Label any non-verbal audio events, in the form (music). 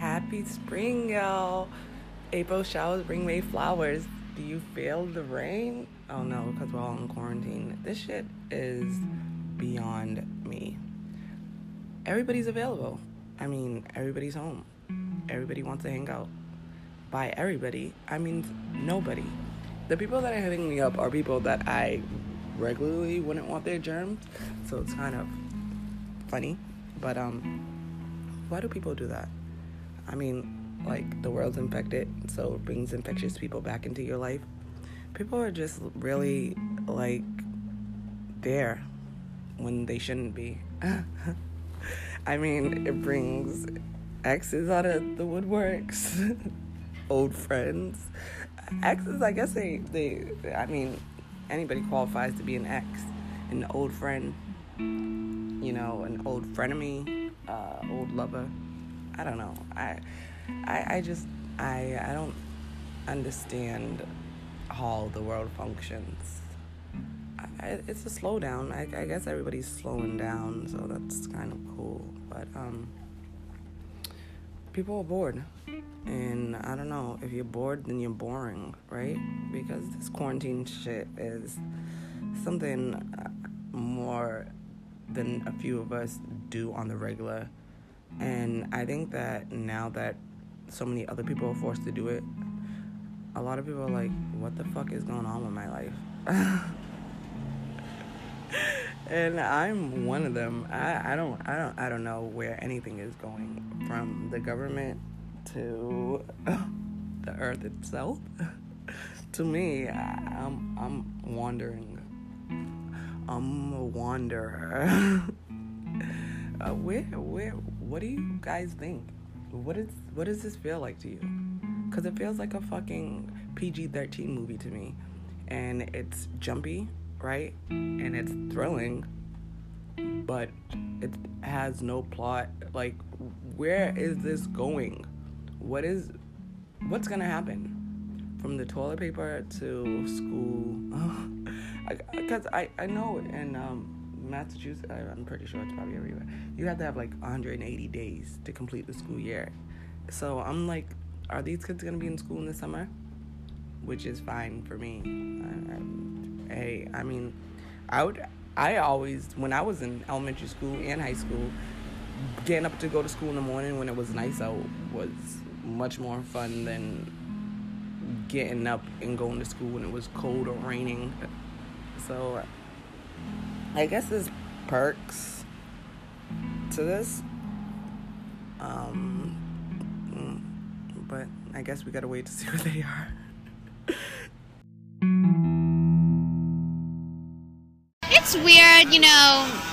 happy spring, y'all. April showers bring May flowers. Do you feel the rain? Oh no, because we're all in quarantine. This shit is beyond me. Everybody's available. I mean, everybody's home. Everybody wants to hang out. By everybody, I mean nobody. The people that are hitting me up are people that I regularly wouldn't want their germs, so it's kind of funny. But um, why do people do that? I mean, like the world's infected, so it brings infectious people back into your life. People are just really like there when they shouldn't be. (laughs) I mean, it brings exes out of the woodworks, (laughs) old friends. Exes, I guess they, they, I mean, anybody qualifies to be an ex, an old friend, you know, an old frenemy, uh, old lover. I don't know. I, I, I just, I, I don't understand how the world functions. I, it's a slowdown. I, I guess everybody's slowing down, so that's kind of cool. But um, people are bored, and I don't know. If you're bored, then you're boring, right? Because this quarantine shit is something uh, more than a few of us do on the regular. And I think that now that so many other people are forced to do it, a lot of people are like, what the fuck is going on with my life? (laughs) and I'm one of them. I, I don't I don't I don't know where anything is going from the government to (laughs) the earth itself. (laughs) to me, I, I'm I'm wandering. I'm a wanderer. Uh, where where what do you guys think? What is what does this feel like to you? Cause it feels like a fucking PG-13 movie to me, and it's jumpy, right? And it's thrilling, but it has no plot. Like, where is this going? What is what's gonna happen? From the toilet paper to school, (laughs) because I, I know in um, Massachusetts, I'm pretty sure it's probably everywhere. You have to have like 180 days to complete the school year. So I'm like, are these kids gonna be in school in the summer? Which is fine for me. I, I, hey, I mean, I would. I always, when I was in elementary school and high school, getting up to go to school in the morning when it was nice out was much more fun than getting up and going to school when it was cold or raining. So I guess there's perks to this. Um, mm, but I guess we gotta wait to (laughs) see what they are. it's weird, you know